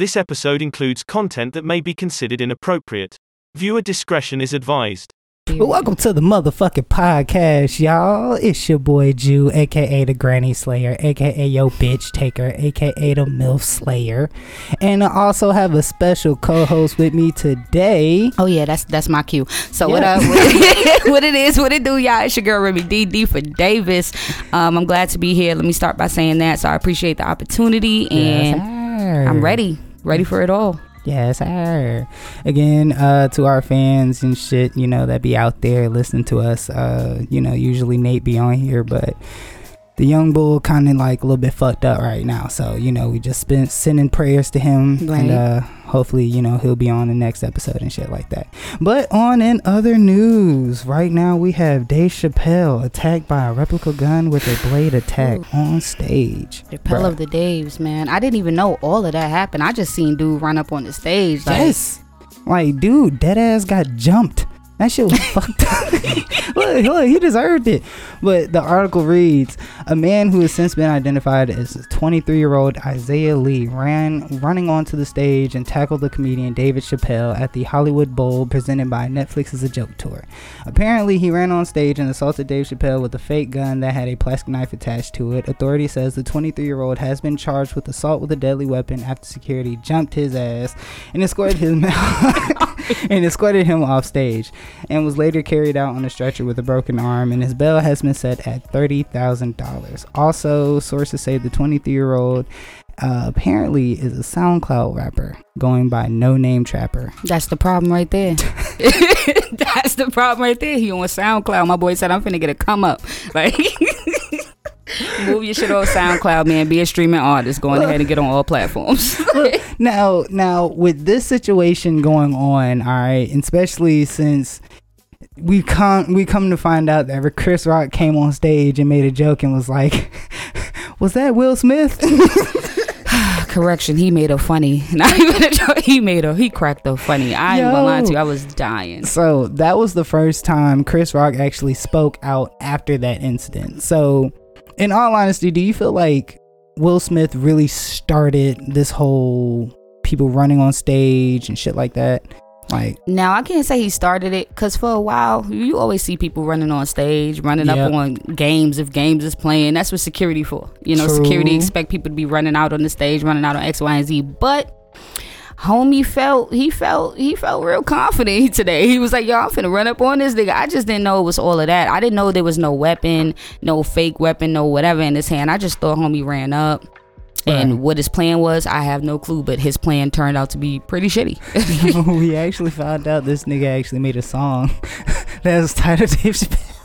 This episode includes content that may be considered inappropriate. Viewer discretion is advised. Well, welcome to the motherfucking podcast, y'all. It's your boy Jew, aka the Granny Slayer, aka yo bitch taker, aka the MILF Slayer. And I also have a special co-host with me today. Oh yeah, that's that's my cue. So Yeah. what up? What, what it is? What it do, y'all? It's your girl Remi D D for Davis. Um, I'm glad to be here. Let me start by saying that. So I appreciate the opportunity, and Yes, I'm ready, ready for it all. Yes, sir. Again, uh, to our fans and shit, you know, that be out there listening to us. Uh, you know, usually Nate be on here, but the young bull kind of like a little bit fucked up right now. So, you know, we just been sending prayers to him, Right. and uh, hopefully, you know, he'll be on the next episode and shit like that. But on in other news, right now we have Dave Chappelle attacked by a replica gun with a blade attack on stage. The Pell Bruh. of the Daves, man. I didn't even know all of that happened. I just seen dude run up on the stage. Like, Yes. Like, dude, dead ass got jumped. That shit was fucked up. look, look, he deserved it. But the article reads A man who has since been identified as 23 year old Isaiah Lee ran running onto the stage and tackled the comedian David Chappelle at the Hollywood Bowl presented by Netflix Is A Joke Tour. Apparently, he ran on stage and assaulted Dave Chappelle with a fake gun that had a plastic knife attached to it. Authority says the 23 year old has been charged with assault with a deadly weapon after security jumped his ass and escorted him and escorted him off stage and was later carried out on a stretcher with a broken arm and his bail has been set at $30,000. Also, sources say the 23 year old uh, apparently is a SoundCloud rapper going by No Name Trapper. that's the problem right there. that's the problem right there. He on SoundCloud. My boy said I'm finna get a come up. Like. Move your shit on SoundCloud, man. Be a streaming artist. Go ahead and get on all platforms. now now with this situation going on all right and especially since we come we come to find out that chris rock came on stage and made a joke and was like was that will smith Correction, he made her funny. Not even a joke. He made her. He cracked her funny. I ain't gonna lie to you. I was dying. so that was the first time chris rock actually spoke out after that incident so in all honesty do you feel like will smith really started this whole people running on stage and shit like that like Now I can't say he started it because for a while you always see people running on stage, running Yep. up on games if games is playing. That's what security for. You know, True. security expect people to be running out on the stage, running out on X, Y, and Z. But homie felt he felt he felt real confident today. He was like, "Yo, I'm finna run up on this nigga." I just didn't know it was all of that. I didn't know there was no weapon, no fake weapon, no whatever in his hand. I just thought homie ran up. Right. And what his plan was, I have no clue, but his plan turned out to be pretty shitty. we actually found out this nigga actually made a song that was titled Dave Chappelle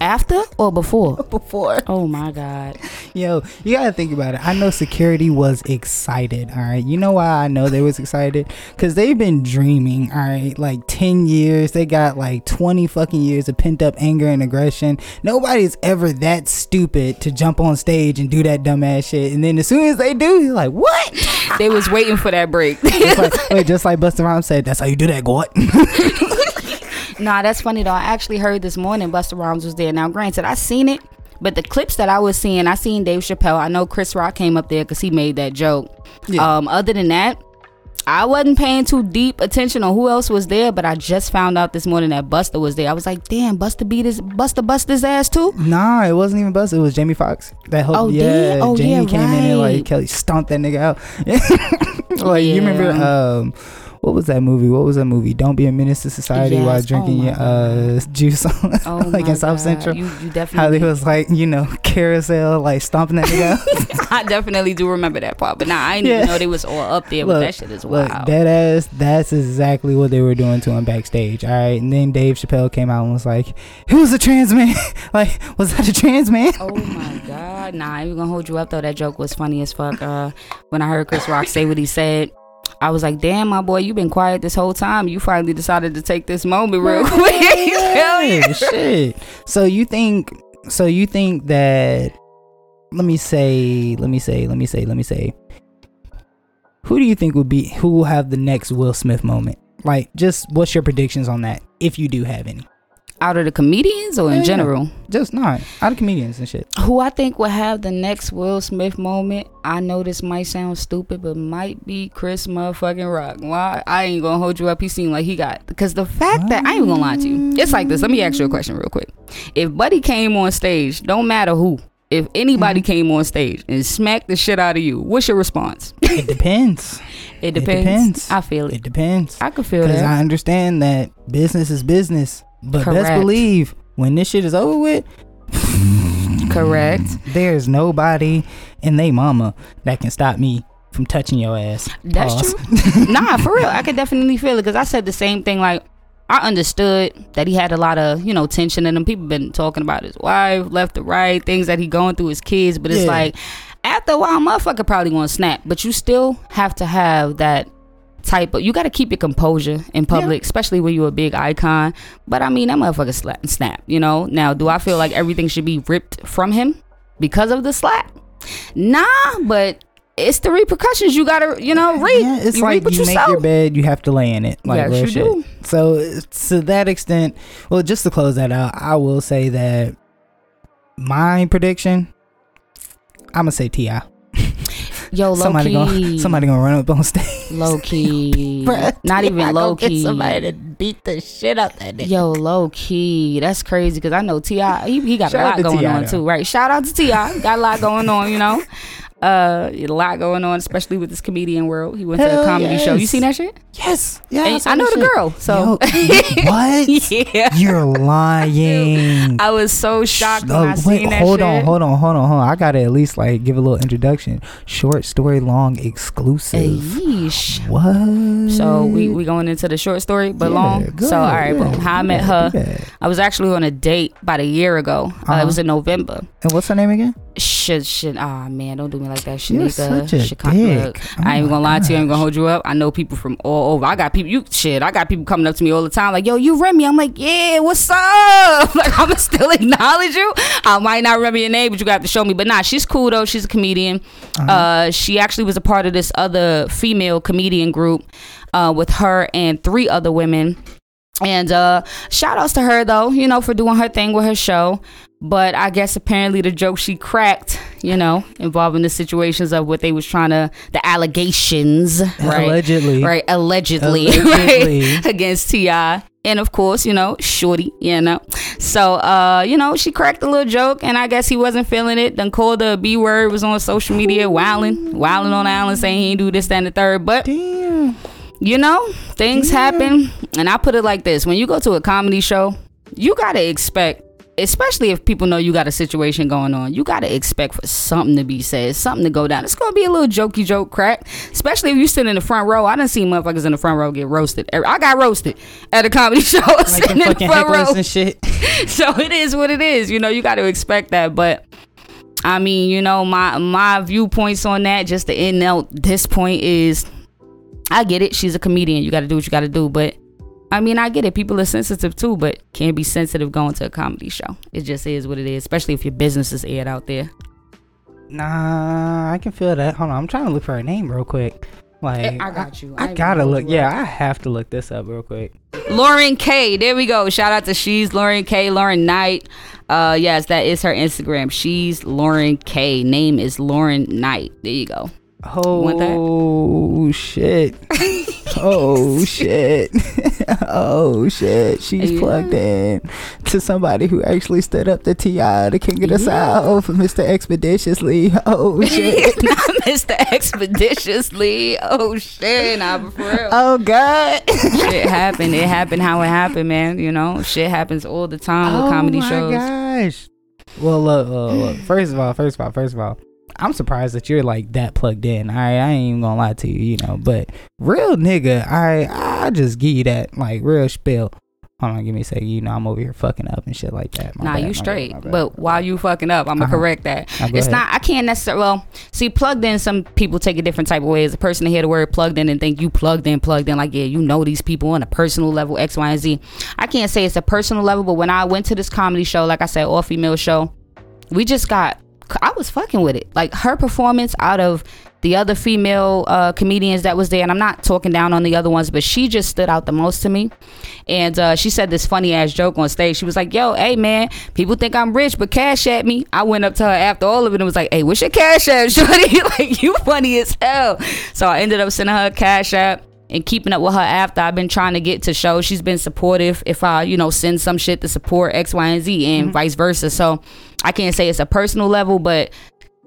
After or before? before. Oh my god. Yo, you gotta think about it. I know security was excited, alright? You know why I know they was excited? Because they've been dreaming, alright? Like 10 years. They got like 20 fucking years of pent up anger and aggression. Nobody's ever that stupid to jump on stage and do that dumbass shit. And then as soon as they do, you're like, what? They was waiting for that break. Just like, wait, just like Busta Rhymes said, that's how you do that, go what? nah, that's funny though. I actually heard this morning Busta Rhymes was there. Now, granted, I seen it, but the clips that I was seeing, I seen Dave Chappelle. I know Chris Rock came up there because he made that joke. Yeah. Um, other than that. I wasn't paying too deep attention on who else was there, but I just found out this morning that Busta was there. I was like, "Damn, Busta beat his Busta bust his ass too." Nah, it wasn't even Busta. It was Jamie Foxx. That whole Oh, yeah, did? Oh, Jamie yeah, came in and like. Kelly stomped that nigga out. like you remember um what was that movie? What was that movie? Don't be a menace to society while drinking Oh, your uh juice on Oh like in South God. Central. You, you How they was like, you know, carousel like stomping that out. I definitely do remember that part, but nah, I didn't Yeah. even know they was all up there. but that shit is look, wild. Dead ass, that's exactly what they were doing to him backstage. All right. And then Dave Chappelle came out and was like, was a trans man. like, was that a trans man? Oh my god, nah, I ain't gonna hold you up though. That joke was funny as fuck. Uh, when I heard Chris Rock say what he said, I was like, damn, my boy, you've been quiet this whole time. You finally decided to take this moment real quick. Yeah, shit. So you think? So you think that? Let me say. Let me say. Let me say. Let me say. Who do you think would be? Who will have the next Will Smith moment? Like, just what's your predictions on that? If you do have any. Out of the comedians or in Yeah, yeah. general? Just not out of comedians and shit. Who I think will have the next Will Smith moment. I know this might sound stupid, but might be Chris motherfucking Rock. Why? I ain't gonna hold you up. He seemed like he got because the fact that I ain't gonna lie to you. It's like this. Let me ask you a question real quick. If Buddy came on stage, don't matter who. If anybody mm-hmm. came on stage and smacked the shit out of you, what's your response? It depends. It depends. depends. I feel it it. depends. I could feel it. Because. I understand that business is business, but best Correct. believe when this shit is over with, Correct. there's nobody in they mama that can stop me from touching your ass. That's Pause. true. nah, for real. I could definitely feel it because I said the same thing. Like, I understood that he had a lot of, you know, tension in him. People been talking about his wife, left to right, things that he going through his kids. But it's Yeah. like, after a while, motherfucker probably gonna snap. But you still have to have that type of, you got to keep your composure in public, especially when you're a big icon. But I mean, that motherfucker slap, and snap, you know? Now, do I feel like everything should be ripped from him because of the slap? Nah, but it's the repercussions you gotta, you know, reap. Yeah, it's you like you you make sow. your bed, you have to lay in it. Like Yes, you shit. do. So to that extent, well, just to close that out, I will say that my prediction, I'm gonna say Ti. Yo, low Somebody key. gonna somebody gonna run up on stage. low key. Not even T.I. low key. Somebody to beat the shit out that nigga. Yo, low key. That's crazy because I know Ti. He, he got Shout a lot going on too, right? Shout out to Ti. Got a lot going on, you know. Uh, a lot going on, especially with this comedian world. He went to a comedy show. You seen that shit? Yes, yeah. Saw I know the shit. girl, so Yo, what? yeah. You're lying. I was so shocked when Oh, I seen that hold shit. on, hold on, hold on, hold on. I gotta at least like give a little introduction. Short story long exclusive. Yeesh. What? So we we going into the short story, but Yeah, long. so all right, yeah, boom. How I met her. I was actually on a date about a year ago. Uh, Uh-huh. it was in November. And what's her name again? Shit, shit. Ah, man, don't do me like that, You're Shanika. Chicago. Oh I ain't gonna lie to you. I ain't gonna hold you up. I know people from all over. I got people. You shit. I got people coming up to me all the time, like, "Yo, you Remi?" I'm like, "Yeah, what's up?" Like, I'ma still acknowledge you. I might not remember your name, but you got to show me. But nah, she's cool though. She's a comedian. Uh-huh. uh she actually was a part of this other female comedian group, uh, with her and three other women. And uh shout outs to her though, you know, for doing her thing with her show. But I guess apparently the joke she cracked, you know, involving the situations of what they was trying to the allegations, right? Allegedly. Right, allegedly, Allegedly. right, against Ti. And of course, you know, Shorty, you know. So, uh, you know, she cracked a little joke, and I guess he wasn't feeling it. Then called the B word, was on social media, wilding, wilding on island, saying he ain't do this, that, and the third. But Damn. you know, things happen. And I put it like this when you go to a comedy show, you got to expect, especially if people know you got a situation going on, you got to expect for something to be said, something to go down. It's going to be a little jokey joke crack, especially if you sit in the front row. I done seen motherfuckers in the front row get roasted. I got roasted at a comedy show Like sitting in the front row and shit. so it is what it is. You know, you got to expect that. But I mean, you know, my my viewpoints on that, just to end out this point is, I get it. She's a comedian. You got to do what you got to do. But I mean, I get it. People are sensitive too, but can't be sensitive going to a comedy show. It just is what it is, especially if your business is aired out there. Nah, I can feel that. Hold on, I'm trying to look for her name real quick. Like I got you. I, ain't gotta gonna look. Yeah. I have to look this up real quick. Lauren K. There we go. Shout out to She's Lauren K. Lauren Knight. Uh, yes, that is her Instagram. She's Lauren K. Name is Lauren Knight. There you go. Oh shit! oh shit! oh shit! She's Yeah. plugged in to somebody who actually stood up to T.I., the King of the Yeah. South, Mr. Expeditiously. Oh shit! Not Mr. Expeditiously. Oh shit, nah, for real. oh god! shit happened. It happened how it happened, man. You know, shit happens all the time with oh, comedy shows. oh my shows. gosh! Well, look, look, look. First of all, first of all, first of all. I'm surprised that you're like that plugged in. I I ain't even gonna lie to you, you know. But real nigga, I I just give you that like real spill. Hold on, give me a second. You know I'm over here fucking up and shit like that. My Nah, bad, you bad, straight. my bad. But while you fucking up, I'm gonna Uh-huh. correct that. Now, It's ahead. not. I can't necessarily. Well, see, plugged in. Some people take a different type of way. As a person to hear the word plugged in and think you plugged in, plugged in. Like yeah, you know these people on a personal level, X, Y, and Z. I can't say it's a personal level, but when I went to this comedy show, like I said, all female show, we just got. I was fucking with it. Like her performance out of the other female uh, comedians that was there, and I'm not talking down on the other ones, but she just stood out the most to me. And uh, she said this funny ass joke on stage. She was like, "Yo, hey man, people think I'm rich, but cash at me." I went up to her after all of it and was like, "Hey, what's your cash app, shorty? like you funny as hell." So I ended up sending her a cash app and keeping up with her after I've been trying to get to shows. She's been supportive if I, you know, send some shit to support X, Y, and Z and vice versa. So I can't say it's a personal level, but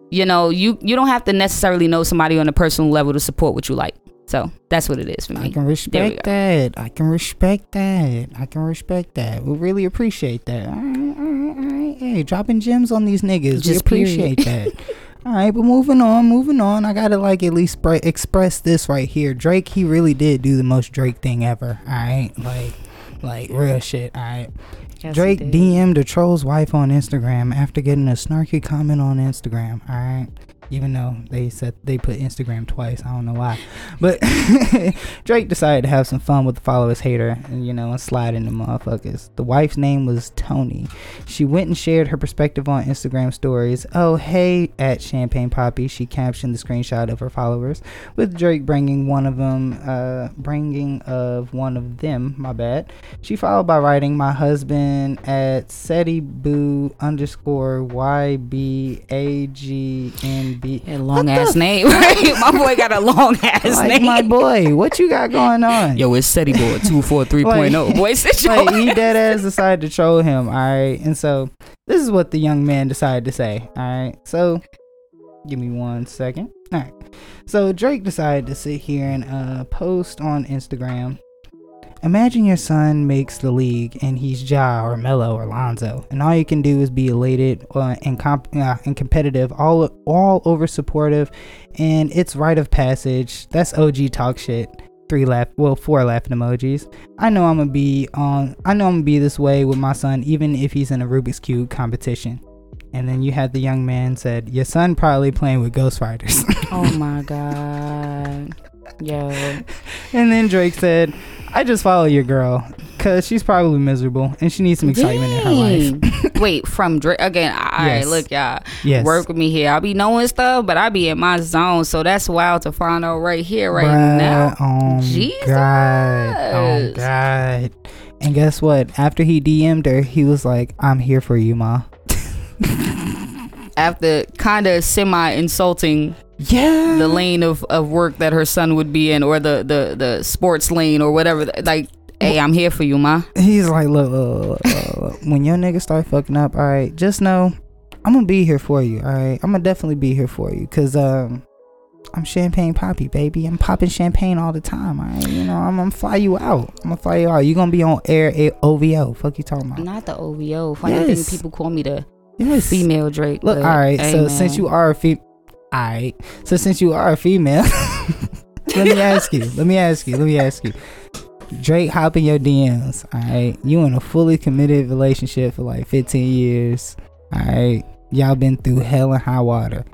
you know, you you don't have to necessarily know somebody on a personal level to support what you like. So that's what it is for me. I can respect that. I can respect that. I can respect that. We really appreciate that. All right, all right, all right. Hey, dropping gems on these niggas. we Just appreciate that. All right, but moving on, moving on. I gotta like at least express this right here. Drake, he really did do the most Drake thing ever. All right, like, like real shit. All right. Yes, Drake. DM'd a troll's wife on Instagram after getting a snarky comment on Instagram. All right. Even though they said they put Instagram twice, I don't know why. But Drake decided to have some fun with the followers hater and, you know, and slide into motherfuckers. The wife's name was Tony. She went and shared her perspective on Instagram stories. Oh, hey, at Champagne Papi. She captioned the screenshot of her followers with Drake bringing one of them, uh, bringing of one of them, my bad. She followed by writing, My husband at SETI Boo underscore YBAGNB. A long ass name. right? my boy got a long ass Like, name. my boy, what you got going on? Yo, it's SETI boy two four three Like- Boy, sit your like he dead ass decided to troll him, alright? And so this is what the young man decided to say, alright? So give me one second. Alright. So Drake decided to sit here and uh post on Instagram. Imagine your son makes the league and he's Ja or Melo or Lonzo, and all you can do is be elated uh, and comp- uh, and competitive, all all over supportive, and it's rite of passage. That's OG talk shit. Three laugh, well, four laughing emojis. I know I'm gonna be on. I know I'm gonna be this way with my son, even if he's in a Rubik's cube competition. And then you had the young man said, "Your son probably playing with Ghost Riders." Oh my god. Yo. and then Drake said, "I just follow your girl, cause she's probably miserable and she needs some excitement in her life." Wait, from Drake again. All right, Yes. look, y'all. Yes. Work with me here. I be knowing stuff, but I be in my zone, so that's wild to find out right here, right Bruh, now. Oh Jesus. God. Oh God. And guess what? After he DM'd her, he was like, "I'm here for you, ma." After kind of semi insulting Yeah. the lane of, of work that her son would be in, or the the the sports lane, or whatever. Like, hey, I'm here for you, ma. He's like, look, look, look, look, look, when your nigga start fucking up, all right, just know I'm gonna be here for you. All right, I'm gonna definitely be here for you, cause um, I'm champagne papi, baby. I'm popping champagne all the time. All right, you know, I'm gonna fly you out. I'm gonna fly you out. You gonna be on air a OVO. Fuck you talking about? Not the OVO. Funny Yes. thing, people call me the Yes. female Drake. Look, all right. hey, so since you are a female, all right. So since you are a female, let me ask you. Let me ask you. Let me ask you. Drake hopping your DMs. All right. You in a fully committed relationship for like 15 years. All right. Y'all been through hell and high water.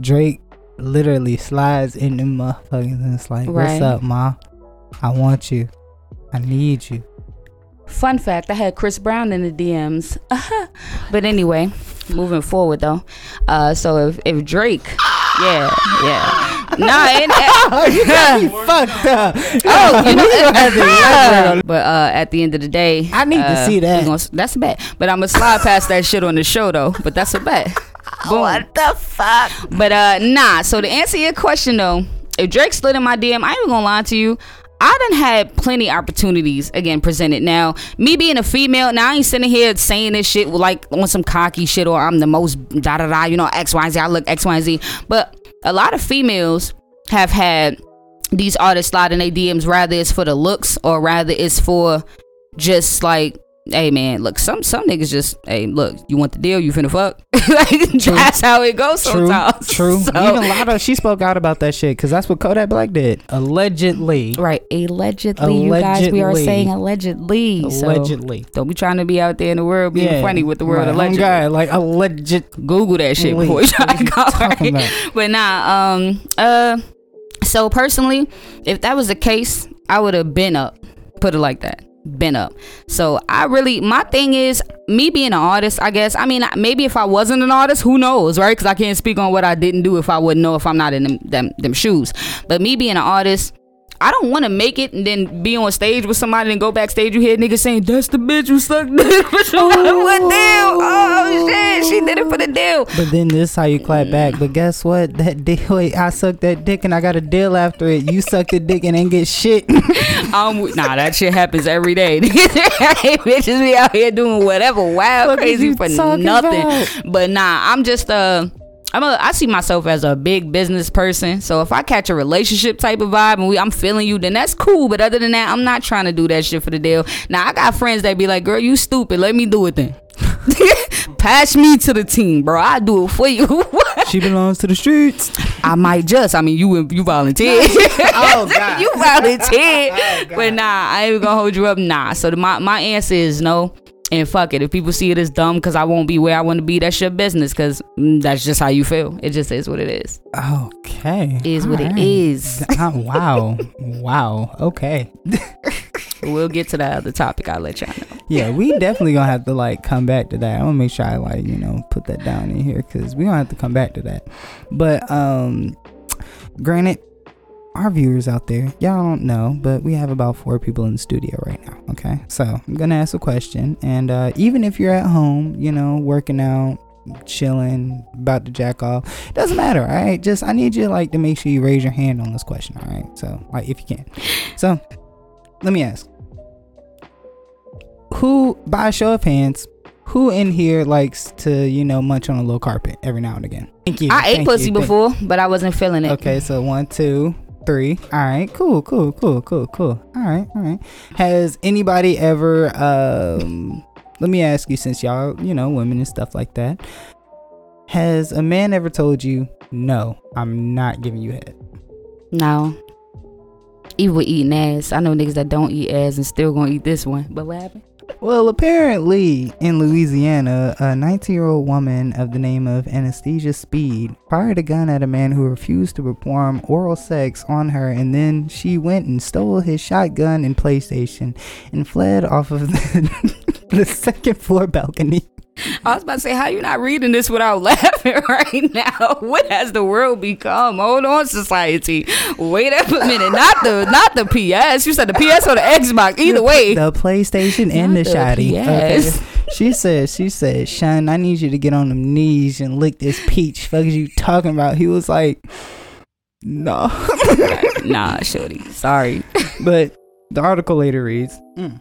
Drake literally slides in the motherfuckers and it's like, "What's up, ma? I want you. I need you." Fun fact: I had Chris Brown in the DMs. but anyway, moving forward though. Uh, so if if Drake, yeah, yeah, nah, it, You fucked up. Oh, you know, We gonna have to elaborate on but uh, at the end of the day, I need to uh, see that. Gonna, that's a bet. But I'm gonna slide past that shit on the show though. But that's a bet. Boom. What the fuck? But uh, nah. So to answer your question though, if Drake slid in my DM, I ain't even gonna lie to you. I done had plenty opportunities again presented. Now, me being a female, now I ain't sitting here saying this shit like on some cocky shit or I'm the most da da da, you know, X, Y, Z. I look X, Y, Z. But a lot of females have had these artists slide in their DMs, rather it's for the looks or rather it's for just like, hey man, look, some some niggas just, hey, look, you want the deal, you finna fuck. like, that's how it goes True, sometimes. true. So- Even Latto, she spoke out about that shit because that's what Kodak Black did. Allegedly. Right, allegedly, you guys, we are saying allegedly. So Allegedly. don't be trying to be out there in the world being Yeah. funny with the word Right. Oh, allegedly. God, like alleged. Google that shit Wait, before you try to you go. talking right? about? But nah, um, uh, so personally, if that was the case, I would have been up. Put it like that. Been up. So I really, my thing is me being an artist. I guess. I mean, maybe if I wasn't an artist, who knows, right? Because I can't speak on what I didn't do if I wouldn't know if I'm not in them them, them shoes. But me being an artist. I don't want to make it and then be on stage with somebody and go backstage. You hear niggas saying, "That's the bitch who sucked dick for sure." what deal? Oh shit, she did it for the deal. But then this how you clap back. But guess what? That deal, wait, I sucked that dick and I got a deal after it. You sucked the dick and ain't get shit. Um, nah, that shit happens every day. Bitches be out here doing whatever wild, crazy for nothing. about? But nah, I'm just uh. I'm a, I see myself as a big business person. So if I catch a relationship type of vibe and we I'm feeling you, then that's cool. But other than that, I'm not trying to do that shit for the deal. Now I got friends that be like, "Girl, you stupid. Let me do it then." Pass me to the team, bro. I do it for you. she belongs to the streets. I might just. I mean, you you volunteered. Oh, oh God. you volunteered. but nah, I ain't gonna hold you up. Nah. So the, my my answer is no. And fuck it. If people see it as dumb because I won't be where I want to be, that's your business. Because mm, that's just how you feel. It just is what it is. Okay. Is what it Alright. is. Ah, wow. wow. Okay. We'll get to that other topic. I'll let y'all know. Yeah, we definitely gonna have to like come back to that. I'm gonna make sure I like you know put that down in here because we gonna have to come back to that. But um, granted, our viewers out there, y'all don't know, but we have about four people in the studio right now. Okay, so I'm gonna ask a question, and uh, even if you're at home, you know, working out, chilling, about to jack off, doesn't matter. All right, just I need you like to make sure you raise your hand on this question. All right, so like if you can. So let me ask who by a show of hands who in here likes to you know munch on a little carpet every now and again thank you I ate thank pussy you, thank- before, but I wasn't feeling it. okay so one two three all right cool cool cool cool cool all right all right has anybody ever um let me ask you since y'all you know women and stuff like that has a man ever told you no i'm not giving you head No. Even with eating ass. I know niggas that don't eat ass and still gonna eat this one. But what happened? Well, apparently in Louisiana, a 19 year old woman of the name of Anastasia Speed fired a gun at a man who refused to perform oral sex on her, and then she went and stole his shotgun and PlayStation and fled off of the, the second floor balcony. I was about to say, how you not reading this without laughing right now? What has the world become? Hold on, society. Wait up a minute. Not the not the PS. You said the PS or the Xbox. Either way. The PlayStation and the the shotty. PS. Okay. She said, she said, Sean, I need you to get on them knees and lick this peach. Fuck is you talking about? He was like, no. nah, shorty. Sorry. But the article later reads mm.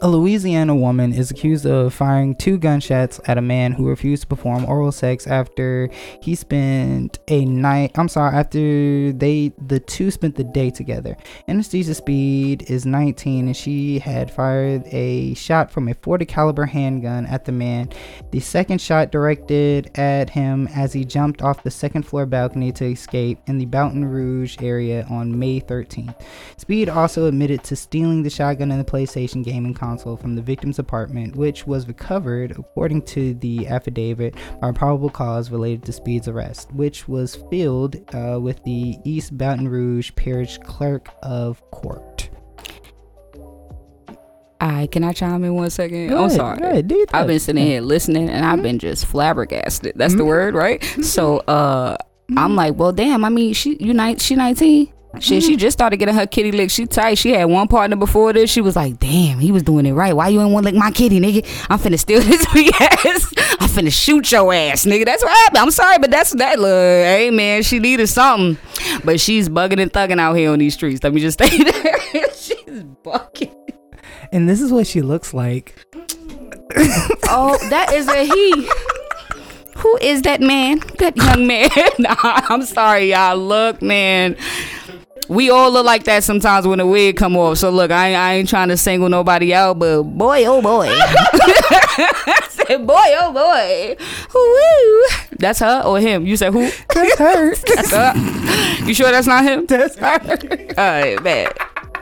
A Louisiana woman is accused of firing two gunshots at a man who refused to perform oral sex after he spent a night. I'm sorry, after they the two spent the day together. Anastasia Speed is 19 and she had fired a shot from a 40 caliber handgun at the man. The second shot directed at him as he jumped off the second floor balcony to escape in the Baton Rouge area on May 13th. Speed also admitted to stealing the shotgun and the PlayStation gaming console from the victim's apartment, which was recovered, according to the affidavit, by probable cause related to Speed's arrest, which was filled uh, with the East Baton Rouge Parish Clerk of Court. I can I chime in one second? Go I'm sorry. go ahead, do I've been sitting here listening and I've been just flabbergasted. That's the word, right? So uh I'm like, well damn, I mean she you ni- she 19. Shit, she just started getting her kitty licked. She tight. She had one partner before this. She was like, damn, he was doing it right. Why you ain't want to lick my kitty, nigga? I'm finna steal his ass. I'm finna shoot your ass, nigga. That's what happened. I'm sorry, but that's that look. Hey man, she needed something. But she's bugging and thugging out here on these streets. Let me just stay there. she's bugging. And this is what she looks like. Oh, that is a he. Who is that man? That young man. nah, I'm sorry, y'all. Look, man. We all look like that sometimes when the wig come off. So look, I, ain't- I ain't trying to single nobody out, but boy, oh boy. I said, boy, oh boy. Who? That's her or him? You said who? That's her. That's her. You sure that's not him? That's her. All right, bad.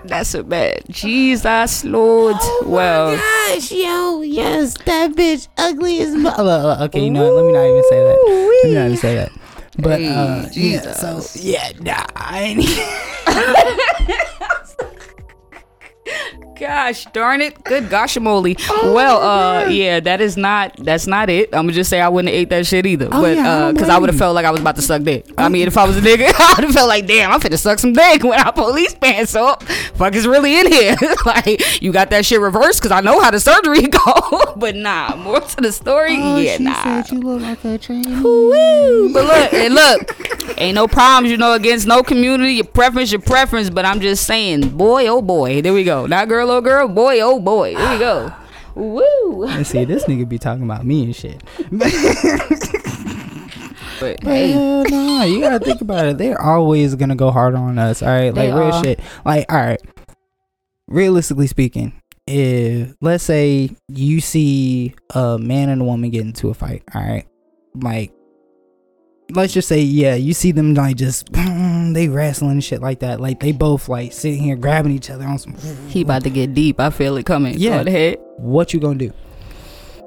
That's a bad. Jesus Lord. well. Gosh, yo, yes, that bitch ugly as mu- uh, Okay, you know what? Let me not even say that. Let me not even say that. But Hey, uh, yeah, so yeah, nah, I ain't. gosh, darn it. Good gosh moly. well, uh yeah, that is not that's not it. I'm gonna just say I wouldn't have ate that shit either. Oh, but yeah, uh cause I would have felt like I was about to suck dick. I mean, if I was a nigga, I would have felt like, damn, I'm finna suck some dick when I police pants up. Fuck is really in here. like you got that shit reversed cause I know how the surgery go. but nah, more to the story. Oh, yeah, nah. said you look like a train. But look, and look, ain't no problems, you know, against no community. Your preference, your preference. But I'm just saying, boy, oh boy, there we go. Not girl, oh girl, boy, oh boy, here we go. Woo. And see, this nigga be talking about me and shit. But But hey, hell nah, you gotta think about it. They're always gonna go hard on us. All right, They like real are. shit. Like, all right. Realistically speaking, if let's say you see a man and a woman get into a fight, all right, like. Let's just say, yeah, you see them like just they wrestling and shit like that. Like they both like sitting here grabbing each other on some. he about to get deep. I feel it coming. Yeah. Go. What you gonna do?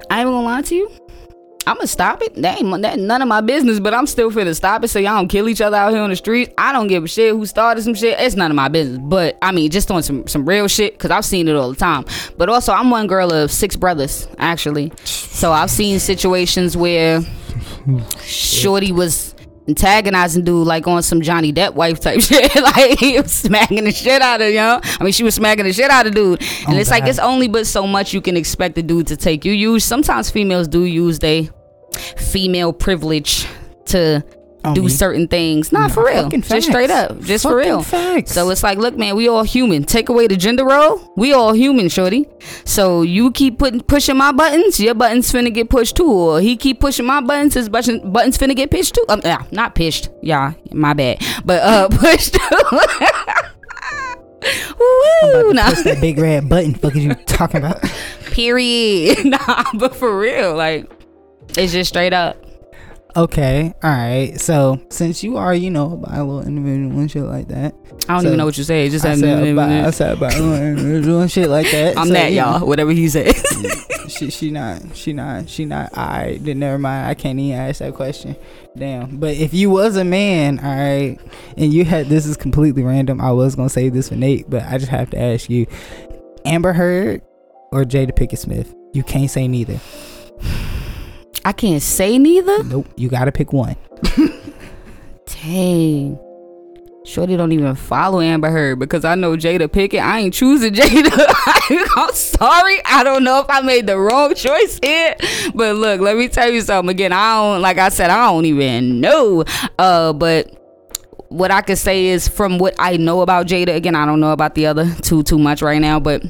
I ain't gonna lie to you. I'm gonna stop it. That ain't that none of my business, but I'm still finna stop it so y'all don't kill each other out here on the streets. I don't give a shit who started some shit. It's none of my business. But I mean, just on some some real shit, cause I've seen it all the time. But also, I'm one girl of six brothers, actually. So I've seen situations where Shorty was antagonizing dude like on some Johnny Depp wife type shit. like he was smacking the shit out of you know. I mean she was smacking the shit out of dude. And Oh, it's like it's only but so much you can expect the dude to take. You use sometimes females do use they female privilege to Do me? certain things. Not Nah, for real. fucking Just straight up. Just for real. facts. So it's like, look, man, we all human. Take away the gender role, we all human, shorty. So you keep putting pushing my buttons, your buttons finna get pushed too. Or he keep pushing my buttons, his button, buttons finna get pushed too. Um, yeah, not pushed. Yeah, my bad. But uh, pushed. Woo! Nah. Push that big red button. Fuck is you talking about? Period. nah, but for real, like it's just straight up. Okay, all right. So since you are, you know, a bi little individual and shit like that, I don't So, even know what you say. Just I said a bi, I said individual and shit like that. I'm So, that, y'all. Whatever he says. Mm, she she not she not she not. All right, then never mind. I can't even ask that question. Damn. But if you was a man, all right, and you had this is completely random. I was gonna say this for Nate, but I just have to ask you: Amber Heard or Jada Pickett Smith? You can't say neither. I can't say neither. Nope. You gotta pick one. Dang. Shorty don't even follow Amber Heard because I know Jada Pickett. I ain't choosing Jada. I'm sorry. I don't know if I made the wrong choice here. But look, let me tell you something. Again, I don't like I said, I don't even know. Uh, but what I can say is from what I know about Jada, again, I don't know about the other two too much right now, but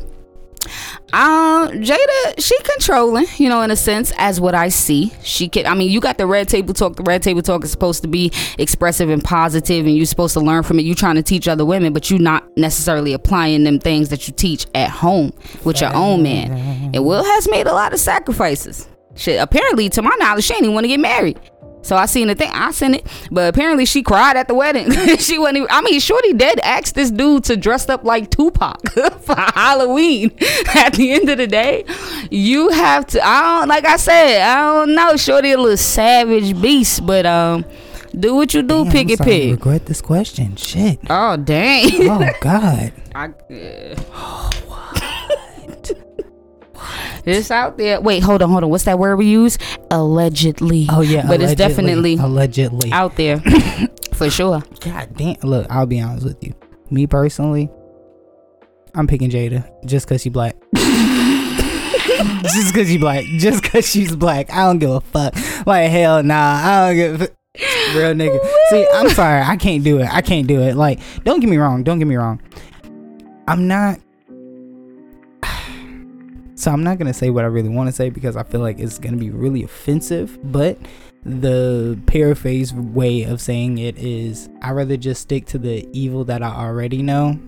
um, Jada, she controlling, you know, in a sense, as what I see. She can. I mean, you got the red table talk. The red table talk is supposed to be expressive and positive, and you're supposed to learn from it. You're trying to teach other women, but you're not necessarily applying them things that you teach at home with your own man. And Will has made a lot of sacrifices. Shit, apparently, to my knowledge, she didn't want to get married. So I seen the thing, I seen it, but apparently she cried at the wedding. she wasn't. Even, I mean, Shorty dead asked this dude to dress up like Tupac for Halloween. At the end of the day, you have to. I don't like I said. I don't know. Shorty a little savage beast, but um, do what you do, Damn, pick I'm it, starting to pig. Regret this question. Shit. Oh dang! Oh God. I, uh, it's out there. Wait, hold on, hold on. What's that word we use? Allegedly. Oh yeah. but it's definitely allegedly. out there for sure. God damn. Look, I'll be honest with you. Me personally, I'm picking Jada just cause she black. just cause she black. Just cause she's black. I don't give a fuck. Like hell nah. I don't give. a Real nigga. See, I'm sorry. I can't do it. I can't do it. Like, don't get me wrong. Don't get me wrong. I'm not. So I'm not gonna say what I really want to say because I feel like it's gonna be really offensive. But the paraphrase way of saying it is, I rather just stick to the evil that I already know,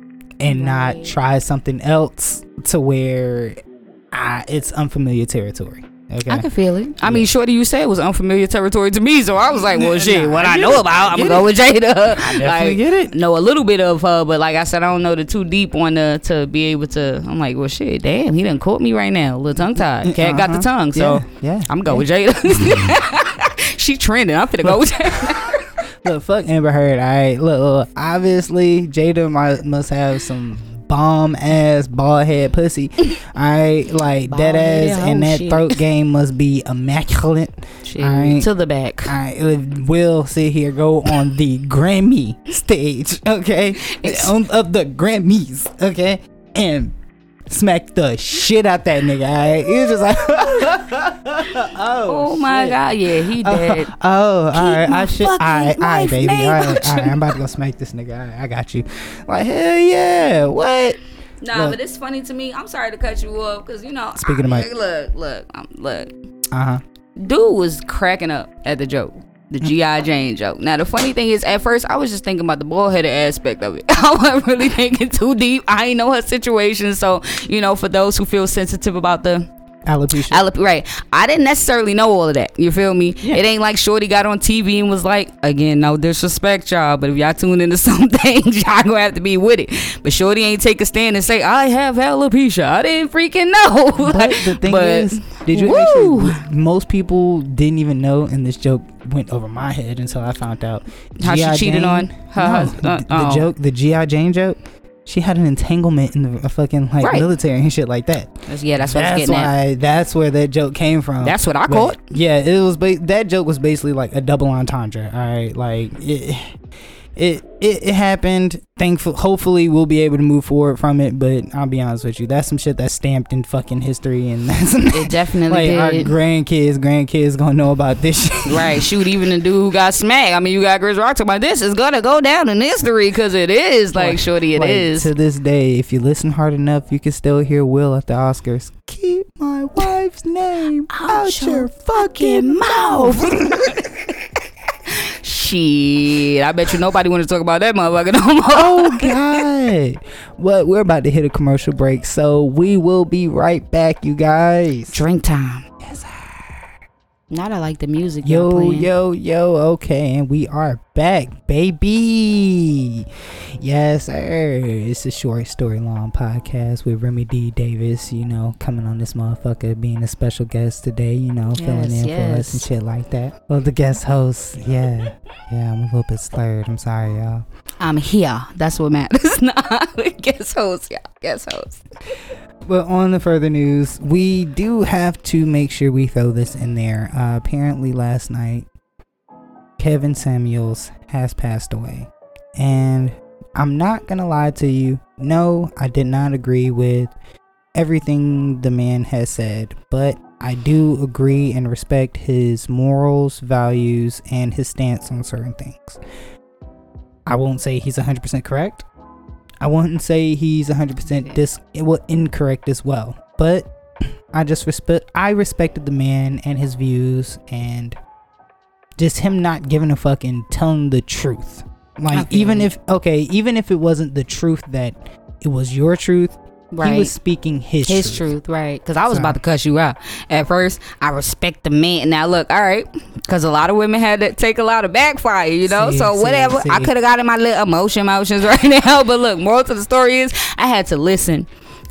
and Right. not try something else to where I, it's unfamiliar territory. Okay. I can feel it. I Yeah. mean, Shorty, you said it was unfamiliar territory to me, so I was like, well, shit, what I I know it. about, I'm gonna go with Jada. I definitely like, get it. know a little bit of her, but like I said, I don't know the too deep one to, to be able to. I'm like, well, shit, damn, he done caught me right now, a little tongue tied. Cat got the Uh-huh. tongue, so yeah, yeah. I'm gonna go with Jada. she trending. I'm finna go with Jada. Look, fuck Amber Heard. All right, look, look, obviously Jada might, must have some bomb ass bald head pussy. I like dead Bald-headed ass, and hoe that shit. throat game must be immaculate. Shit, Alright. to the back. I will sit here, go on the Grammy stage, okay, on of the Grammys, okay, and smack the shit out that nigga. He was just like, oh, Oh, my shit. god, yeah, he dead. Oh, all right. I should. All right, all right, baby. All right, all right. I'm about to go smack this nigga. Right, I got you. Like hell yeah. What? Nah, Look. but it's funny to me. I'm sorry to cut you off because you know. Speaking of my look, look, um, look. Uh huh. Dude was cracking up at the joke. The GI Jane joke. Now the funny thing is, at first I was just thinking about the bullheaded aspect of it. I wasn't really thinking too deep. I ain't know her situation, so you know, for those who feel sensitive about the Alopecia. Alep- right. I didn't necessarily know all of that. You feel me? Yeah. It ain't like Shorty got on TV and was like, again, no disrespect, y'all, but if y'all tune into some things, y'all gonna have to be with it. But Shorty ain't take a stand and say, I have alopecia. I didn't freaking know. but the thing But- is, did you Woo! actually? Most people didn't even know, and this joke went over my head until I found out. How she G.I. cheated Jane- on her No, husband. Uh, the, the oh. joke, the GI Jane joke. She had an entanglement in the fucking like Right. military and shit like that. That's- yeah, that's that's getting at. why. That's where that joke came from. That's what I But, caught. Yeah, it was. Ba- that joke was basically like a double entendre. All right, like it, it, it, it happened. Thankful. Hopefully, we'll be able to move forward from it. But I'll be honest with you, that's some shit that's stamped in fucking history, and that's It definitely like our grandkids, grandkids gonna know about this shit. Right, shoot, even the dude who got smacked. I mean, you got Chris Rock talking about this is gonna go down in history because it is like, shorty, it Like, is. to this day. If you listen hard enough, you can still hear Will at the Oscars. Keep my wife's name out, your fucking mouth. Shit, I bet you nobody want to talk about that motherfucker no more. oh god well we're about to hit a commercial break so we will be right back you guys Drink time. Yes, sir. Now that I like the music. yo yo yo okay and we are back baby yes sir it's a short story long podcast with remi d davis you know coming on this motherfucker being a special guest today you know filling Yes, in for us and shit like that well the guest host yeah yeah i'm a little bit slurred i'm sorry y'all I'm here. That's what matters. nah, guest host, yeah, guest host. But on the further news, we do have to make sure we throw this in there. Uh, apparently, last night, Kevin Samuels has passed away. And I'm not to lie to you. No, I did not agree with everything the man has said, but I do agree and respect his morals, values, and his stance on certain things. I won't say he's 100% correct. I wouldn't say he's 100% dis well, incorrect as well. But I just respect I respected the man and his views and just him not giving a fuck and telling the truth. Like even if okay, even if it wasn't the truth that it was your truth, Right. he was speaking his, His truth. truth, right? Because I was So- about to cuss you out at first. I respect the man. Now look, all right, because a lot of women had to take a lot of backfire, you know. See, so see, whatever, I could have gotten my little emotion, emotions right now. But look, moral to the story is, I had to listen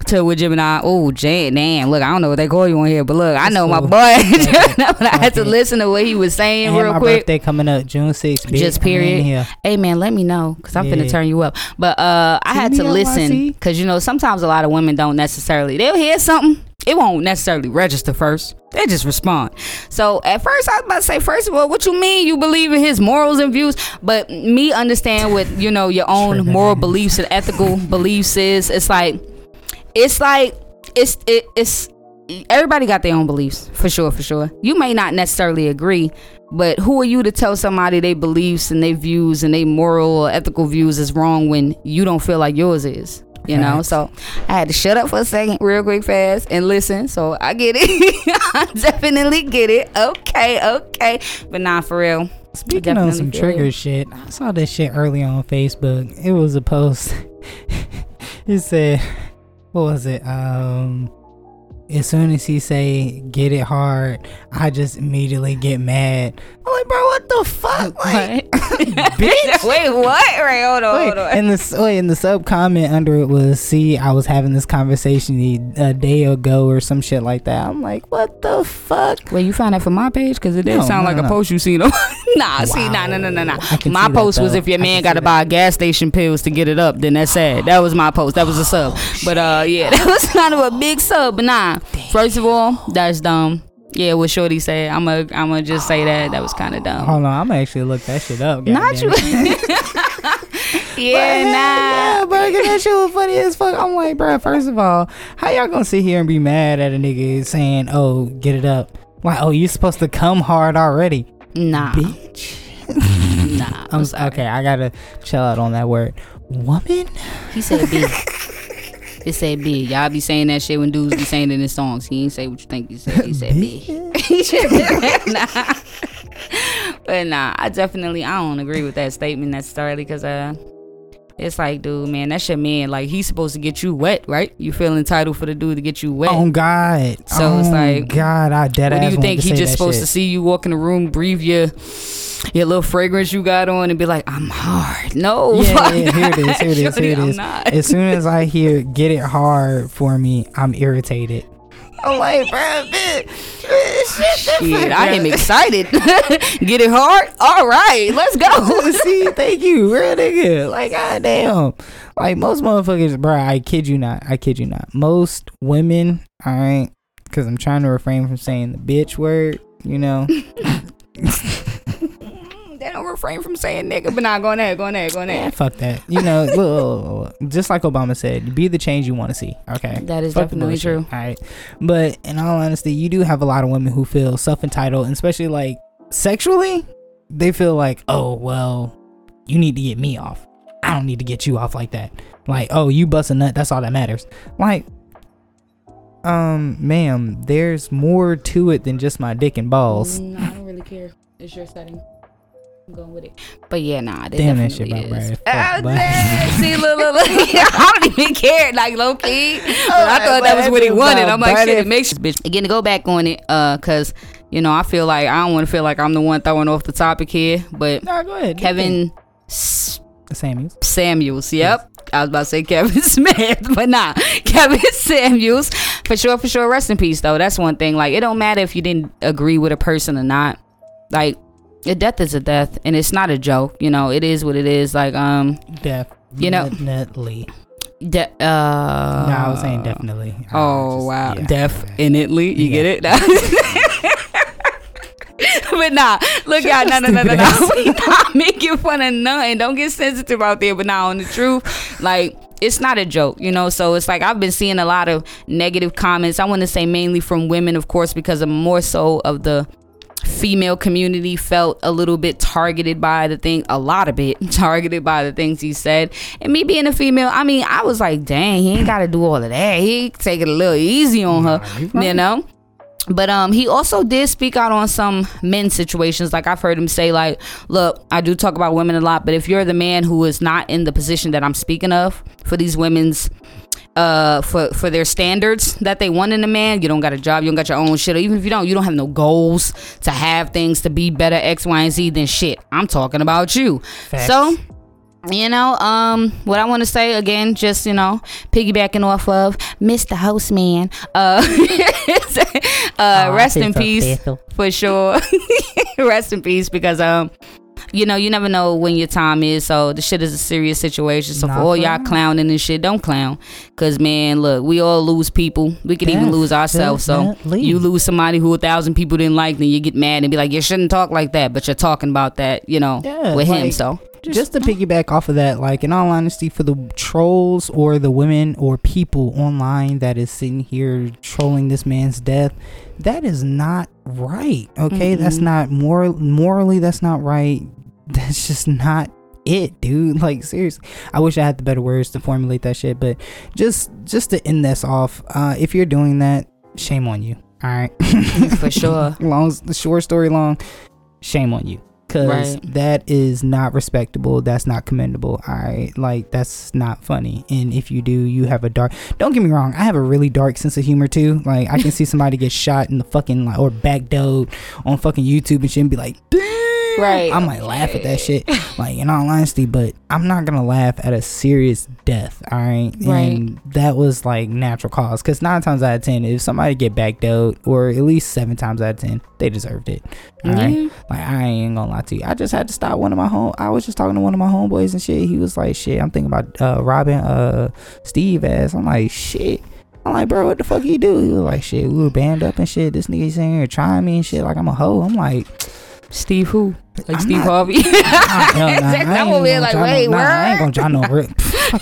to what Gemini. Oh, Jan, damn, look, I don't know what they call you on here, but look, I know my boy. but I had to listen to what he was saying And real my quick. birthday coming up June 6th. bitch. Just period. here. Hey man, let me know because I'm Yeah. finna turn you up. But uh, I had to listen because you know sometimes a lot of women don't necessarily they'll hear something. It won't necessarily register first. They just respond. So at first I was about to say, first of all, what you mean you believe in his morals and views? But me understand what you know your own moral beliefs and ethical beliefs is. It's like it's like it's it, it's everybody got their own beliefs for sure for sure. You may not necessarily agree but who are you to tell somebody their beliefs and their views and their moral or ethical views is wrong when you don't feel like yours is you know? Facts. so i had to shut up for a second real quick fast and listen so i get it. I definitely get it. Okay okay. But not for real. Speaking on definitely some trigger shit, I saw this shit early on Facebook. It was a post. it said, "What was it? Um, as soon as he say get it hard, I just immediately get mad." I'm like, bro, what the fuck? Like, bitch. Wait, what? Right, hold on, wait, hold on. and the wait, and the sub comment under it was, "See, I was having this conversation a day ago or some shit like that." I'm like, "What the fuck?" Wait, you found that from my page? Because it did No, sound no, like no. a post you seen. on- nah, see, nah, nah, nah, nah, nah. My see that, post was if your man got to buy gas station pills to get it up, then that's sad. That was my post. That was a sub. But uh, yeah, that was kind of a big sub. But nah, first of all, that's dumb. Yeah, what Shorty said. I'm a, I'm gonna just say that that was kind of dumb. Hold on, I'm gonna actually look that shit up. Not goddamn you. yeah, But, nah. Yeah, bro, 'cause that shit was funny as fuck. I'm like, bro, first of all, how y'all gonna sit here and be mad at a nigga saying, "Oh, get it up"? Like, oh, you supposed to come hard already, Nah, bitch. nah. I'm okay. I gotta chill out on that word, woman. He said big. It said big. Y'all be saying that shit when dudes be saying it in songs. He ain't say what you think he said. He said big. He said- nah. But nah, I definitely I don't agree with that statement necessarily because uh it's like, dude, man, that's your man. Like he's supposed to get you wet, right? You feel entitled for the dude to get you wet. Oh God. So it's Oh, like, God, I dead what do you think? He just supposed shit. to see you walk in the room, breathe your your little fragrance you got on, and be like, "I'm hard." No, Yeah, yeah, here it is, here it is, here it is. As soon as I hear "get it hard" for me, I'm irritated. I'm like, bro, bitch, Shit, I am excited. Get it hard? All right, let's go. See, thank you, real nigga. Like, goddamn. Like most motherfuckers, bro. I kid you not. I kid you not. Most women, all right, because I'm trying to refrain from saying the bitch word. You know, they don't refrain from saying nigga, but not going there, going there, going man, there. fuck that. You know, look, look, look, look. just like Obama said, be the change you want to see. Okay, That is Fuck definitely true. All right, but in all honesty, you do have a lot of women who feel self entitled, and especially like sexually, they feel like, oh well, you need to get me off. I don't need to get you off like that. Like, oh, you bust a nut, that's all that matters. Like, um, ma'am, there's more to it than just my dick and balls. Mm, I don't really care. It's your setting. I'm going with it. But yeah, nah, they Damn that shit definitely about is. Brad. Fuck, damn. See, look, look, look. I don't even care, like low key. But I thought that was what he wanted. I'm like, Brad, shit, it makes bitch. Again, to go back on it, uh, cause you know, I feel like I don't want to feel like I'm the one throwing off the topic here, but Nah, go ahead. Kevin. S- Samuels. Samuels. Yep. I was about to say Kevin Smith, but nah, Kevin Samuels. For sure, for sure. Rest in peace, though. That's one thing. Like, it don't matter if you didn't agree with a person or not. Like, a death is a death, and it's not a joke. You know, it is what it is. Like, um, Definitely. You know- definitely. de- uh. no, I was saying definitely. I Oh just- wow, yeah. definitely. You Yeah. get it? but nah, look y'all, no, no, no, no, no. We not making fun of nothing. Don't get sensitive out there. But now, on the truth, like it's not a joke, you know. So it's like I've been seeing a lot of negative comments. I want to say mainly from women, of course, because of more so of the female community felt a little bit targeted by the thing a lot of it targeted by the things he said. And me being a female i mean i was like dang he ain't gotta do all of that. He take it a little easy on her you you know? But um he also did speak out on some men situations. Like i've heard him say like look i do talk about women a lot but if you're the man who is not in the position that i'm speaking of for these women's uh for for their standards that they want in a man you don't got a job you don't got your own shit or even if you don't you don't have no goals to have things to be better x y and z then shit i'm talking about you Facts. so you know um what i want to say again just you know piggybacking off of mr houseman uh uh Aw, rest in peace special. for sure rest in peace because um you know, you never know when your time is. So the shit is a serious situation. So Nah, for all y'all clowning and shit, don't clown. Cause man, look, we all lose people. We could even lose ourselves. So you lose somebody who a thousand people didn't like, then you get mad and be like, you shouldn't talk like that. But you're talking about that, you know, Yeah, with him. like, So just, to piggyback off of that, like in all honesty, for the trolls or the women or people online that is sitting here trolling this man's death, that is not right. Okay, that's Mm-mm. not moral. Morally, that's not right. That's just not it, dude. Like seriously, I wish I had the better words to formulate that shit. But just just to end this off, uh, if you're doing that, shame on you. All right, for sure. long the short story long shame on you because Right. that is not respectable that's not commendable all right like that's not funny and if you do you have a dark don't get me wrong i have a really dark sense of humor too like i can see somebody get shot in the fucking like or backdooed on fucking youtube and shit and be like damn Right. I might laugh at that shit, like in all honesty, but I'm not gonna laugh at a serious death. All right, Right. and that was like natural cause. Cause nine times out of ten, if somebody get backed out, or at least seven times out of ten, they deserved it. All right. Yeah. Like I ain't gonna lie to you. I just had to stop one of my home. I was just talking to one of my homeboys and shit. He was like, "Shit, I'm thinking about uh, robbing uh Steve ass." I'm like, "Shit." I'm like, bro, what the fuck you do? He was like, "Shit, we were banned up and shit. This nigga's in here trying me and shit like I'm a hoe." I'm like, Steve who? Like I'm Steve not- Harvey. "Ah, nah, that would be like, wait, no, nah, I ain't gonna drop no rip.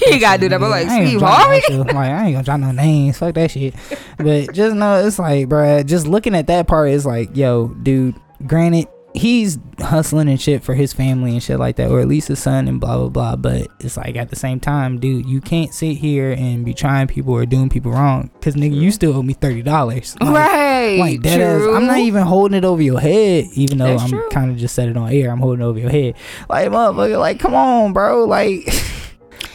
You gotta do that, but like, Steve Harvey? Like, I ain't gonna drop no names. Fuck that shit. But just know it's like, bruh, just looking at that part is like, yo, dude. Granted, he's hustling and shit for his family and shit like that, or at least his son and blah blah blah. But it's like at the same time, dude, you can't sit here and be trying people or doing people wrong, cause nigga, you still owe me thirty dollars. right. Like that ass, true. I'm not even holding it over your head, even though That's I'm kind of just said it on air. I'm holding it over your head. Like motherfucker, like come on, bro. Like,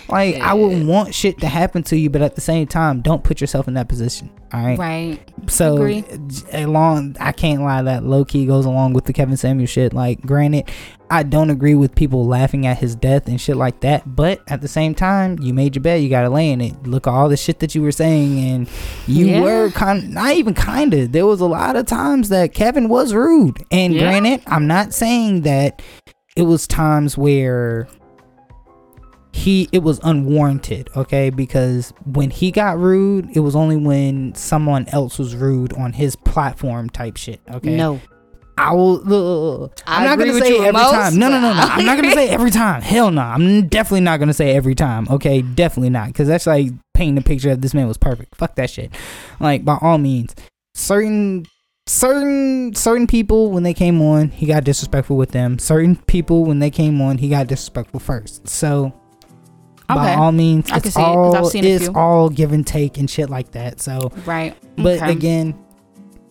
like I would want shit to happen to you, but at the same time, don't put yourself in that position. All right. Right. So Agree. along, I can't lie. That low key goes along with the Kevin Samuel shit. Like, granted, I don't agree with people laughing at his death and shit like that. But at the same time, you made your bed. You gotta lay in it. Look at all the shit that you were saying, and you Yeah. were kind. Not even kinda. There was a lot of times that Kevin was rude. And Yeah. granted, I'm not saying that it was times where he it was unwarranted okay? Because when he got rude it was only when someone else was rude on his platform type shit okay? No. i will uh, I i'm not gonna say every most, time. No no no no. I'm not gonna say every time. Hell no. I'm definitely not gonna say every time okay? Definitely not. Because that's like painting a picture of this man was perfect. Fuck that shit. Like by all means. Certain certain certain people when they came on he got disrespectful with them. Certain people when they came on he got disrespectful first. So by all means I can it's see it, 'cause I've all seen a it's all give and take and shit like that so Right. but Okay. again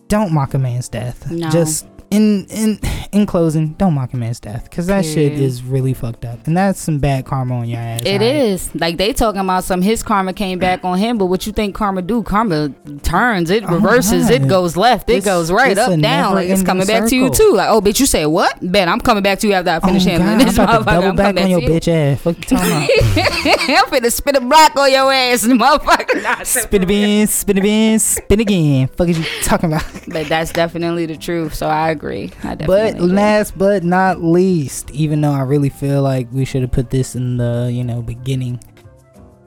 don't mock a man's death No. just in in in closing don't mock a man's death because that shit is really fucked up and that's some bad karma on your ass It alright? is like they talking about some his karma came back on him, but what you think karma do? Karma turns, it Oh, reverses, right. it goes left, it It's- goes right, up, down. Like it's coming back to you too. Like oh, bitch, you said what? Bet I'm coming back to you after I Oh, finish God, handling this motherfucker. double I'm back on your you. bitch ass. Fuck you talking about? I'm finna spin a block on your ass, motherfucker. Nah, spin it in, spin it in, spin again. Fuck is you talking about? But that's definitely the truth. So I agree. I definitely But agree. last but not least, even though I really feel like we should have put this in the, you know, beginning.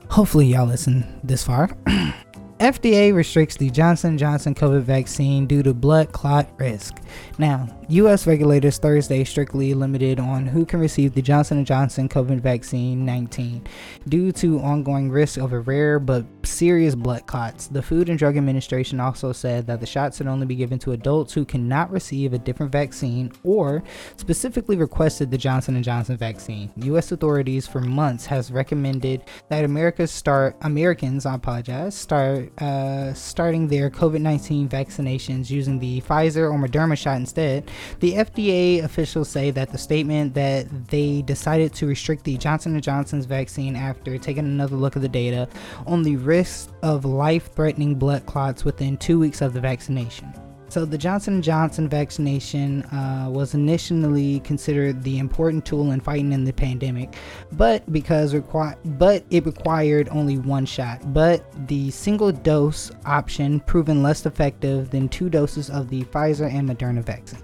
Hopefully y'all listen this far. FDA restricts the Johnson Johnson COVID vaccine due to blood clot risk. Now, U.S. regulators Thursday strictly limited on who can receive the Johnson & Johnson COVID vaccine 19 due to ongoing risk of a rare but serious blood clots. The Food and Drug Administration also said that the shots should only be given to adults who cannot receive a different vaccine or specifically requested the Johnson & Johnson vaccine. U.S. authorities for months has recommended that America start Americans, I apologize, start uh, starting their COVID-19 vaccinations using the Pfizer or Moderna shot instead. The FDA officials say that the statement that they decided to restrict the Johnson & Johnson's vaccine after taking another look at the data on the risk of life-threatening blood clots within 2 weeks of the vaccination. So the Johnson & Johnson vaccination uh, was initially considered the important tool in fighting in the pandemic, but because requi- but it required only one shot. But the single dose option proven less effective than two doses of the Pfizer and Moderna vaccine.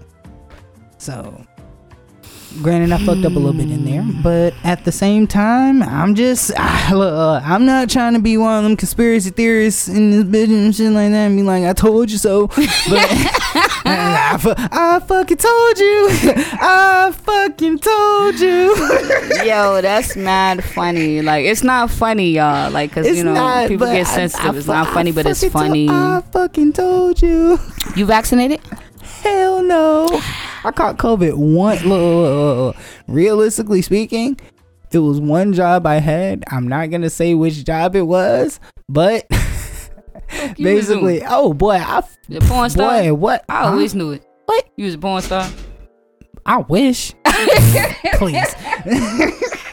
So, granted, I fucked up a little bit in there, but at the same time, I'm just look, uh, I'm not trying to be one of them conspiracy theorists in this bitch and shit like that and be like, I told you so. But I, fu- I fucking told you. I fucking told you. Yo, that's mad funny. Like it's not funny, y'all. Like cause you know not, people get sensitive. I it's not I funny, but it's fucking to- funny. I fucking told you. you vaccinated? Hell no. I caught COVID one. Look, look, look. Realistically speaking, it was one job I had. I'm not gonna say which job it was, but basically, oh boy, I porn star. boy, what? I always knew it. What? You was a porn star. I wish. Please.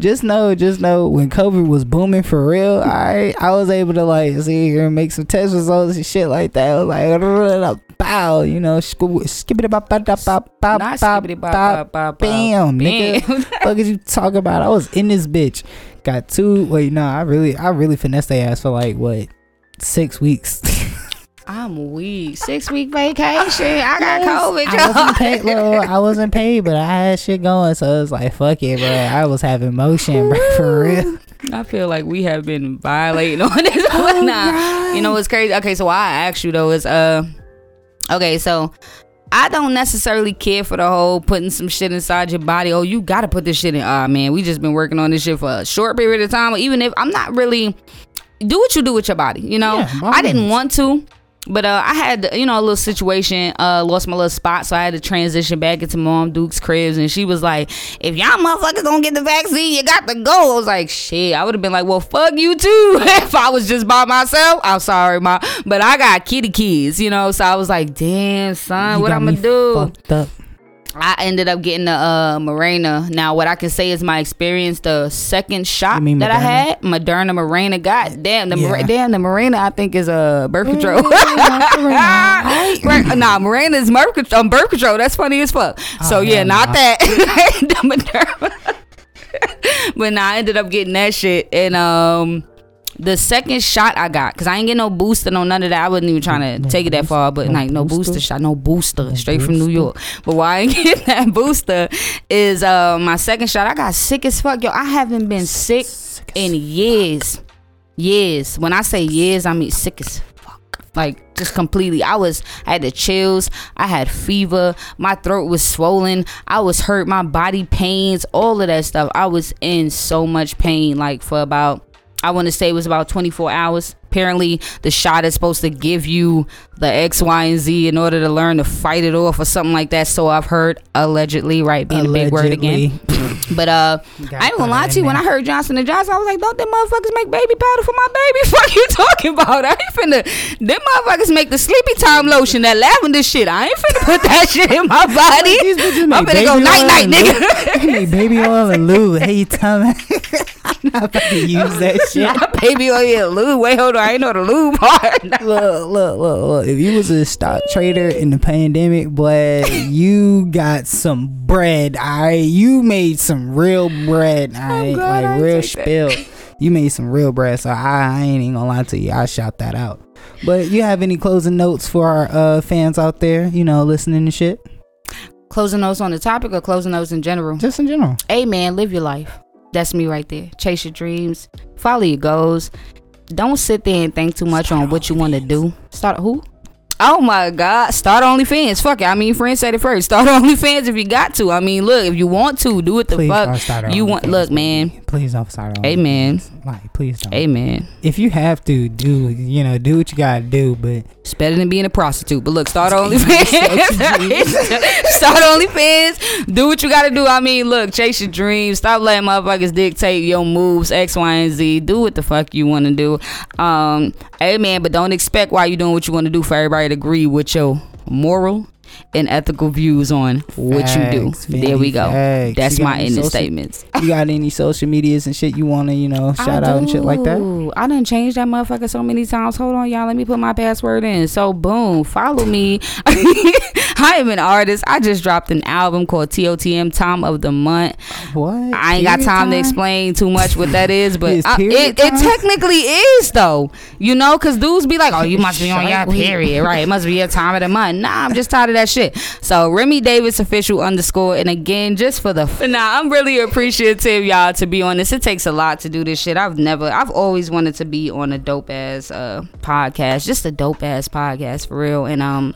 just know, just know when COVID was booming for real, I I was able to like see here and make some test results and shit like that. I was like, bow, you know, skip it bop bop bop bop Not bop skibbity bop, bop, bop, bam, nigga. Fuck is you talking about? I was in this bitch. Got two. Wait, no, I really, I really finessed their ass for like what six weeks. I'm weak. Six week vacation. I got COVID. I wasn't paid. Well, I wasn't paid, but I had shit going, so it was like, fuck it, bro. I was having motion, bro, for real. I feel like we have been violating on this. Oh, nah, you know what's crazy? Okay, so why I asked you though is uh, okay, so I don't necessarily care for the whole putting some shit inside your body. Oh, you gotta put this shit in. Ah, man, we just been working on this shit for a short period of time. Even if I'm not really, do what you do with your body. You know, Yeah, I didn't want to. But uh, I had, you know, a little situation. Uh, lost my little spot, so I had to transition back into Mom Duke's cribs, and she was like, "If y'all motherfuckers don't get the vaccine, you got to go." I was like, "Shit," I would have been like, "Well, fuck you too." if I was just by myself, I'm sorry, ma, but I got kitty kids, you know. So I was like, "Damn, son, You what I'm gonna do?" Fucked up. I ended up getting the uh, Mirena. Now, what I can say is my experience. The second shot that I had, Moderna, Mirena. God damn, the Mir- Yeah. damn the Mirena. I think is a uh, birth control. Right. Right, nah, Miranda is birth control. Um, birth control. That's funny as fuck. so Oh, yeah, not nah. that. The Moderna. but nah, I ended up getting that shit. And um, the second shot I got, cause I ain't get no booster, no none of that. I wasn't even trying to No take it that far, but no like no booster? booster? shot, no booster, No straight from New? York. But why I ain't get that booster is uh my second shot. I got sick as fuck, yo. I haven't been sick in years, years. When I say years, I mean sick as fuck. Like just completely. I was I had the chills. I had fever. My throat was swollen. I was hurt. My body pains. All of that stuff. I was in so much pain. Like for about I want to say it was about 24 hours. Apparently, the shot is supposed to give you the X, Y, and Z in order to learn to fight it off or something like that. So I've heard allegedly, right? Being a big word again. But uh, I ain't gonna lie to you. When I heard Johnson and Johnson, I was like, "Don't them motherfuckers make baby powder for my baby? Fuck you talking about? I ain't finna. Them motherfuckers make the sleepy time lotion, that lavender shit. I ain't finna put that shit in my body. I'm finna go night night, nigga. They make baby oil and lube. Hey, you tell me. I'm not about to use that shit. Not baby oil, yeah, lube. Wait, hold on. I ain't know the lube part. look, look, look, look. If you was a stock trader in the pandemic, boy, you got some bread. I you made some real bread. I glad I like ain't real take that. spill. You made some real bread, so I, I ain't even gonna lie to you. I shout that out. But you have any closing notes for our uh, fans out there? You know, listening to shit, closing notes on the topic or closing notes in general? just in general. Hey man, live your life. That's me right there. Chase your dreams. Follow your goals. Don't sit there and think too much on what you want to do. Start who? Oh my God! Start OnlyFans. Fuck it. I mean, friends said it first. Start OnlyFans if you got to. I mean, look, if you want to, do it the Please fuck. start you want? Look, man. Please don't start. Amen. Like, please don't. Amen. If you have to do, you know, do what you gotta do. But It's better than being a prostitute. But look, start OnlyFans. start OnlyFans. Do what you gotta do. I mean, look, chase your dreams. Stop letting motherfuckers dictate your moves, X, Y, and Z. Do what the fuck you wanna do. Um, amen. But don't expect while you doing what you wanna do for everybody to agree with your moral and ethical views on what you do. Facts, There we go. facts. That's my ending social- statements. you got any social medias and shit you wanna, you know, shout out and shit like that? I done changed that motherfucker so many times. Hold on, y'all. Let me put my password in. So boom, follow me. I am an artist. I just dropped an album called TOTM Time of the Month. What? I ain't got Period time, to explain too much what that is, but I- it, it technically is though. You know, cause dudes be like, "Oh, you must be on your period, right? It must be your time of the month." Nah, I'm just tired of that shit. So Remi Davis official underscore, and again, just for the nah, I'm really appreciative, y'all, to be on this. It takes a lot to do this shit. I've never, I've always wanted to be on a dope ass uh podcast, just a dope ass podcast for real. And um,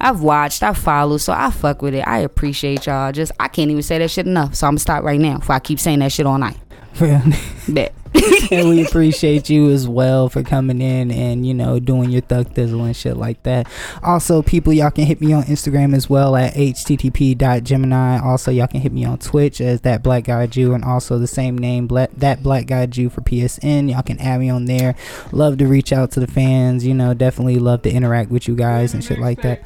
I've watched, I follow, so I fuck with it. I appreciate y'all. Just I can't even say that shit enough. So I'm gonna stop right now. Before I keep saying that shit all night. Bet. and we appreciate you as well for coming in and you know doing your thug thizzle and shit like that also people y'all can hit me on instagram as well at http.gemeni also y'all can hit me on twitch as that black guy jew and also the same name black that black guy jew for psn y'all can add me on there love to reach out to the fans you know definitely love to interact with you guys and shit like that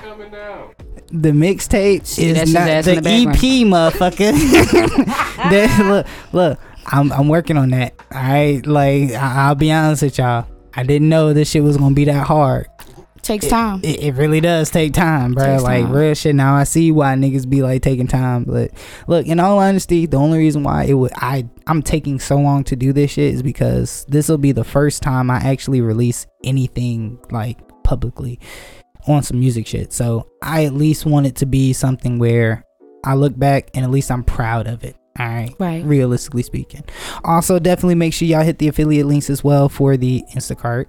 the mixtape is not the the EP, motherfucker. That- look, look. I'm I'm working on that. All right, like I, I'll be honest with y'all. I didn't know this shit was gonna be that hard. Takes time. It, it really does take time, bro. Takes like time. real shit. Now I see why niggas be like taking time, but look, in all honesty, the only reason why it would I I'm taking so long to do this shit is because this will be the first time I actually release anything like publicly on some music shit. So I at least want it to be something where I look back and at least I'm proud of it. All right. Right. Realistically speaking. Also, definitely make sure y'all hit the affiliate links as well for the Instacart.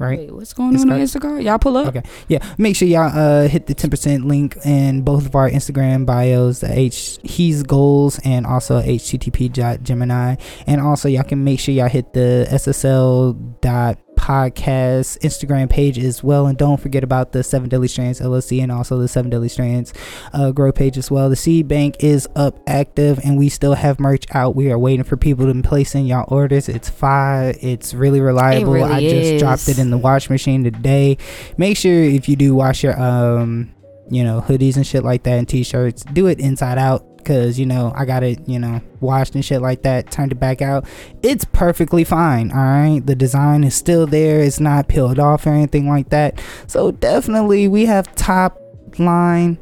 Right. Wait, what's going on on Instagram? Y'all pull up. Okay. Yeah. Make sure y'all uh hit the 10% link in both of our Instagram bios, the H he's goals and also http Gemeni. And also y'all can make sure y'all hit the SSL dot podcast Instagram page as well. And don't forget about the Seven Deadly Strands LLC and also the Seven Deadly Strands uh, grow page as well. The seed bank is up active and we still have merch out. We are waiting for people to place in y'all orders. It's fire. It's really reliable. really I just is. dropped it in the wash machine today. Make sure if you do wash your um you know hoodies and shit like that and t-shirts, do it inside out because you know I got it you know washed and shit like that. Turned it back out. It's perfectly fine. All right, the design is still there. It's not peeled off or anything like that. So definitely we have top line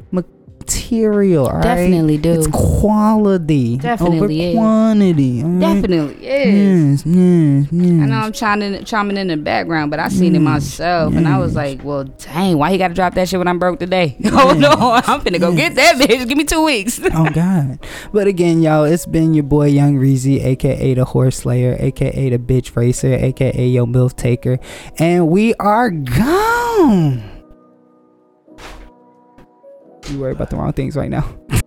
material. Right? Definitely do. It's quality Definitely over is. quantity. right? Definitely is. Yes, yes, yes. I know I'm chiming, chiming in the background, but I seen it myself, and I was like, "Well, dang, why he got to drop that shit when I'm broke today? oh no, I'm finna go get that bitch. Give me two weeks." oh God. But again, y'all, it's been your boy Young Reezy, aka the Horse Slayer, aka the Bitch Racer, aka Yo Milf Taker, and we are gone. You worry about the wrong things right now.